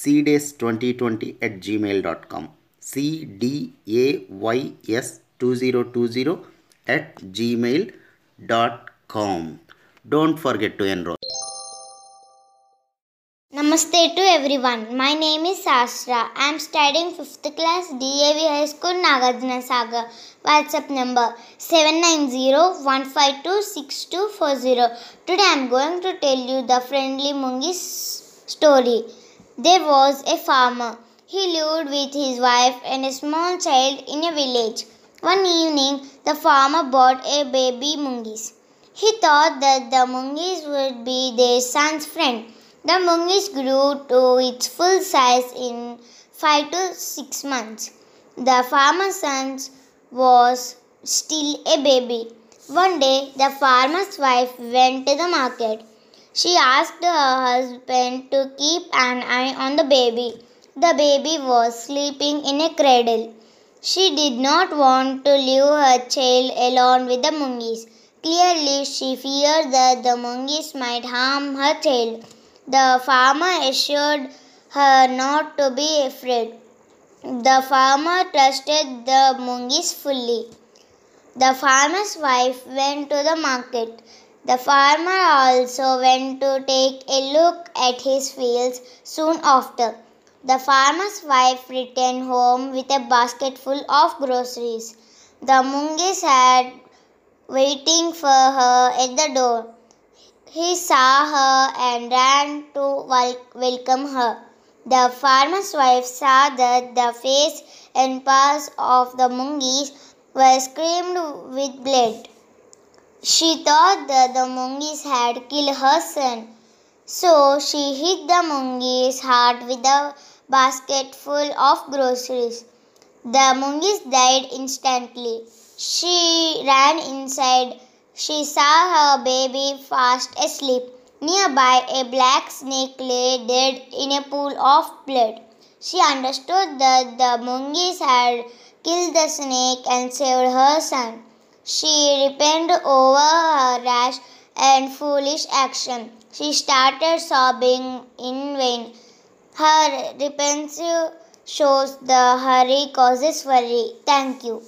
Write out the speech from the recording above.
cdays2020 at gmail.com cdays2020 at gmail.com don't forget to enroll Namaste to everyone. My name is Sahasra. I am studying 5th class DAV High School Nagarjuna Sagar. WhatsApp number 790-152-6240. Today I am going to tell you the friendly mongoose story. There was a farmer. He lived with his wife and a small child in a village. One evening, the farmer bought a baby mongoose. He thought that the mongoose would be their son's friend. The mongoose grew to its full size in five to six months. The farmer's son was still a baby. One day, the farmer's wife went to the market. She asked her husband to keep an eye on the baby. The baby was sleeping in a cradle. She did not want to leave her child alone with the mongoose. Clearly, she feared that the mongoose might harm her child. The farmer assured her not to be afraid. The farmer trusted the mongoose fully. The farmer's wife went to the market. The farmer also went to take a look at his fields soon after. The farmer's wife returned home with a basket full of groceries. The mongoose had waiting for her at the door. He saw her and ran to welcome her. The farmer's wife saw that the face and paws of the mongoose were screamed with blood. She thought that the mongoose had killed her son. So she hit the mongoose hard with a basket full of groceries. The mongoose died instantly. She ran inside. She saw her baby fast asleep. Nearby, a black snake lay dead in a pool of blood. She understood that the mongoose had killed the snake and saved her son. She repented over her rash and foolish action. She started sobbing in vain. Her repentance shows the hurry causes worry. Thank you.